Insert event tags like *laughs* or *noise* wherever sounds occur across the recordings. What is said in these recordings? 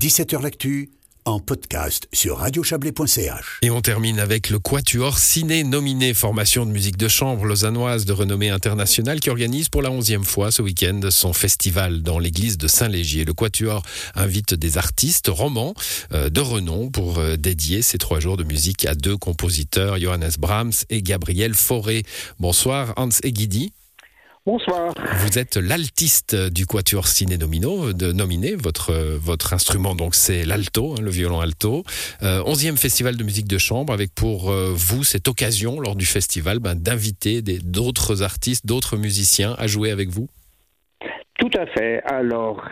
17h L'actu en podcast sur radiochablais.ch. Et on termine avec le Quatuor Ciné nominé formation de musique de chambre lausannoise de renommée internationale qui organise pour la onzième fois ce week-end son festival dans l'église de Saint-Légier. Le Quatuor invite des artistes romans euh, de renom pour euh, dédier ces trois jours de musique à deux compositeurs, Johannes Brahms et Gabriel Fauré. Bonsoir Hans Egidi. Bonsoir. Vous êtes l'altiste du Quatuor Ciné Nomino, de nominé. Votre, votre instrument, donc, c'est l'alto, hein, le violon alto. Euh, onzième festival de musique de chambre, avec pour euh, vous cette occasion, lors du festival, ben, d'inviter d'autres artistes, d'autres musiciens à jouer avec vous Tout à fait. Alors,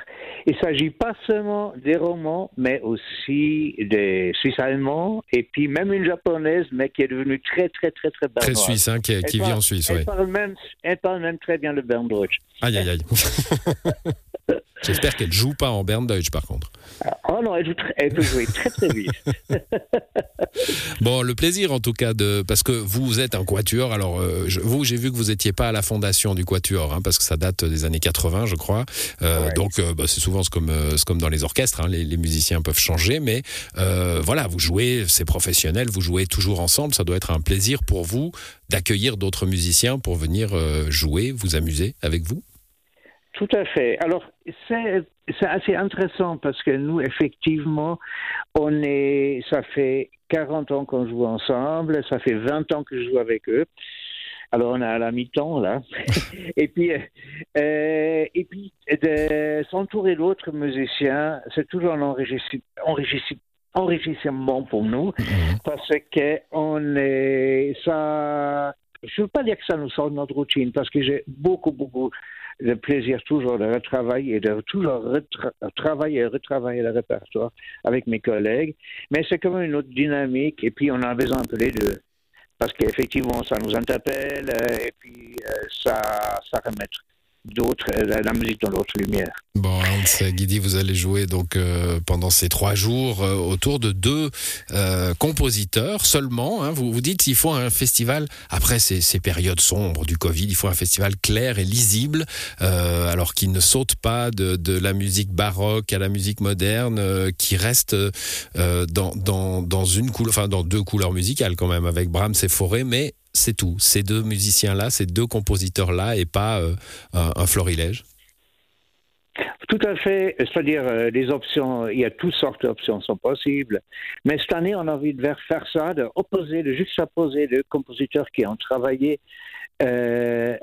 il ne s'agit pas seulement des romans, mais aussi des Suisses allemands, et puis même une japonaise, mais qui est devenue très, très, très, très Très suisse, hein, qui, qui vit en Suisse, elle, parle même, elle parle même très bien le Berndeutsch. Aïe, aïe, aïe. *laughs* J'espère qu'elle joue pas en Berndeutsch, par contre. Oh non, elle, joue elle peut jouer très très vite. *laughs* *laughs* bon, le plaisir en tout cas de parce que vous êtes un quatuor. Alors euh, vous, j'ai vu que vous n'étiez pas à la fondation du quatuor, hein, parce que ça date des années 80, je crois. Euh, donc euh, bah, c'est souvent comme comme dans les orchestres, hein, les, musiciens peuvent changer, mais voilà, vous jouez, c'est professionnel, vous jouez toujours ensemble. Ça doit être un plaisir pour vous d'accueillir d'autres musiciens pour venir jouer, vous amuser avec vous. Tout à fait. Alors, c'est assez intéressant parce que nous, effectivement, on est, ça fait 40 ans qu'on joue ensemble, ça fait 20 ans que je joue avec eux. Alors, on est à la mi-temps, là. *laughs* et puis, euh, et puis de s'entourer d'autres musiciens, c'est toujours un enrichissement pour nous mhm. parce que on est, ça, je ne veux pas dire que ça nous sort de notre routine parce que j'ai beaucoup, beaucoup le plaisir toujours de retravailler et de toujours retravailler et retravailler le répertoire avec mes collègues. Mais c'est comme une autre dynamique et puis on a besoin un peu les deux. Parce qu'effectivement, ça nous interpelle euh, et puis euh, ça, ça remet d'autres, euh, la musique dans d'autres lumières. Bon, Hans Guidi, vous allez jouer donc euh, pendant ces trois jours euh, autour de deux compositeurs seulement. Hein. Vous vous dites qu'il faut un festival après ces, ces, périodes sombres du Covid, il faut un festival clair et lisible, alors qu'il ne saute pas de, de, la musique baroque à la musique moderne, qui reste dans, dans, dans une couleur, enfin dans deux couleurs musicales quand même, avec Brahms et Forêt, mais c'est tout. Ces deux musiciens-là, ces deux compositeurs-là, et pas euh, un, florilège tout à fait. C'est-à-dire, euh, les options, il y a toutes sortes d'options sont possibles. Mais cette année, on a envie de faire ça, de opposer, de juxtaposer deux compositeurs qui ont travaillé euh,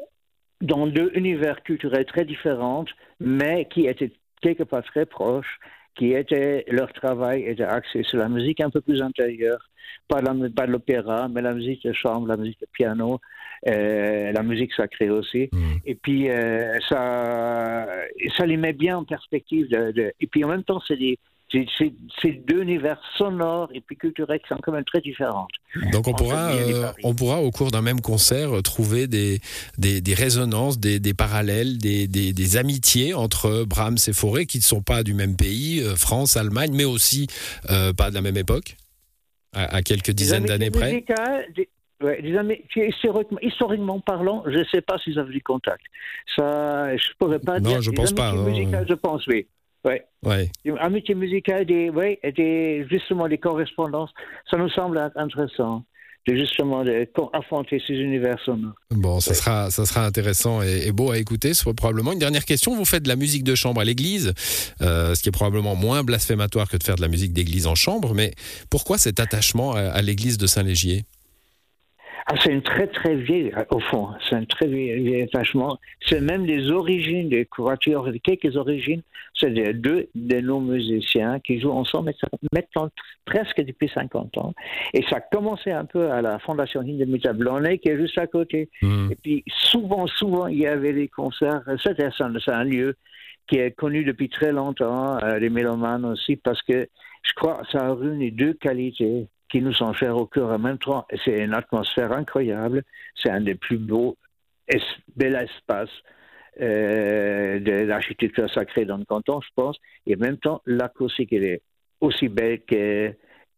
dans deux univers culturels très différents, mais qui étaient quelque part très proches qui était leur travail était axé sur la musique un peu plus intérieure, pas, pas l'opéra, mais la musique de chambre, la musique de piano, euh, la musique sacrée aussi. Mm. Et puis euh, ça, ça les met bien en perspective. De, et puis en même temps, c'est des c'est deux univers sonores et puis culturels qui sont quand même très différents. Donc on pourra, euh, on pourra au cours d'un même concert trouver des, des, des résonances, des, des parallèles, des, des, amitiés entre Brahms et Fauré qui ne sont pas du même pays, euh, France, Allemagne, mais aussi euh, pas de la même époque, à, quelques dizaines d'années près. historiquement, parlant, je ne sais pas s'ils avaient du contact. Ça, je pourrais pas non, dire. je pense pas. je pense, oui. Oui. Ouais. Amitié musicale, des, ouais, des, justement des correspondances, ça nous semble intéressant de justement affronter ces univers sonores. Bon, ça, sera, ça sera intéressant et, beau à écouter, probablement. Une dernière question, vous faites de la musique de chambre à l'église, euh, ce qui est probablement moins blasphématoire que de faire de la musique d'église en chambre, mais pourquoi cet attachement à l'église de Saint-Légier? Ah, c'est une très très vieille, au fond, c'est un très vieil, attachement. C'est même des origines des quatuors, quelques origines, c'est deux de nos musiciens qui jouent ensemble maintenant presque depuis 50 ans. Et ça a commencé un peu à la Fondation Hindemita Blonnet qui est juste à côté. Mmh. Et puis souvent, souvent, il y avait des concerts. C'est un, lieu qui est connu depuis très longtemps, euh, les mélomanes aussi, parce que je crois que ça a réuni deux qualités qui nous sont chers au cœur en même temps. C'est une atmosphère incroyable. C'est un des plus beaux, es bels espaces euh, de l'architecture sacrée dans le canton, je pense. Et en même temps, l'acoustique, elle est aussi belle que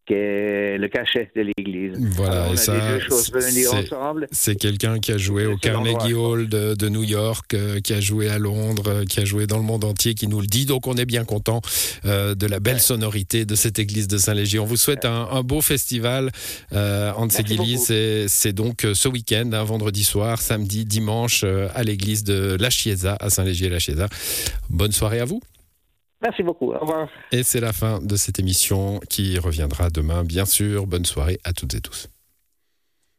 qui est le cachet de l'église. Voilà, Alors, on et a ça, les deux choses réunies c'est- ensemble. C'est quelqu'un qui a joué au Carnegie Hall de, de New York, euh, qui a joué à Londres, euh, qui a joué dans le monde entier, qui nous le dit. Donc on est bien content euh, de la belle sonorité de cette église de Saint-Léger. On vous souhaite un, un beau festival. Euh, c'est donc ce week-end, un vendredi soir, samedi, dimanche, à l'église de La Chiesa, à Saint-Léger-La Chiesa. Bonne soirée à vous. Merci beaucoup. Au revoir. Et c'est la fin de cette émission qui reviendra demain, bien sûr. Bonne soirée à toutes et tous.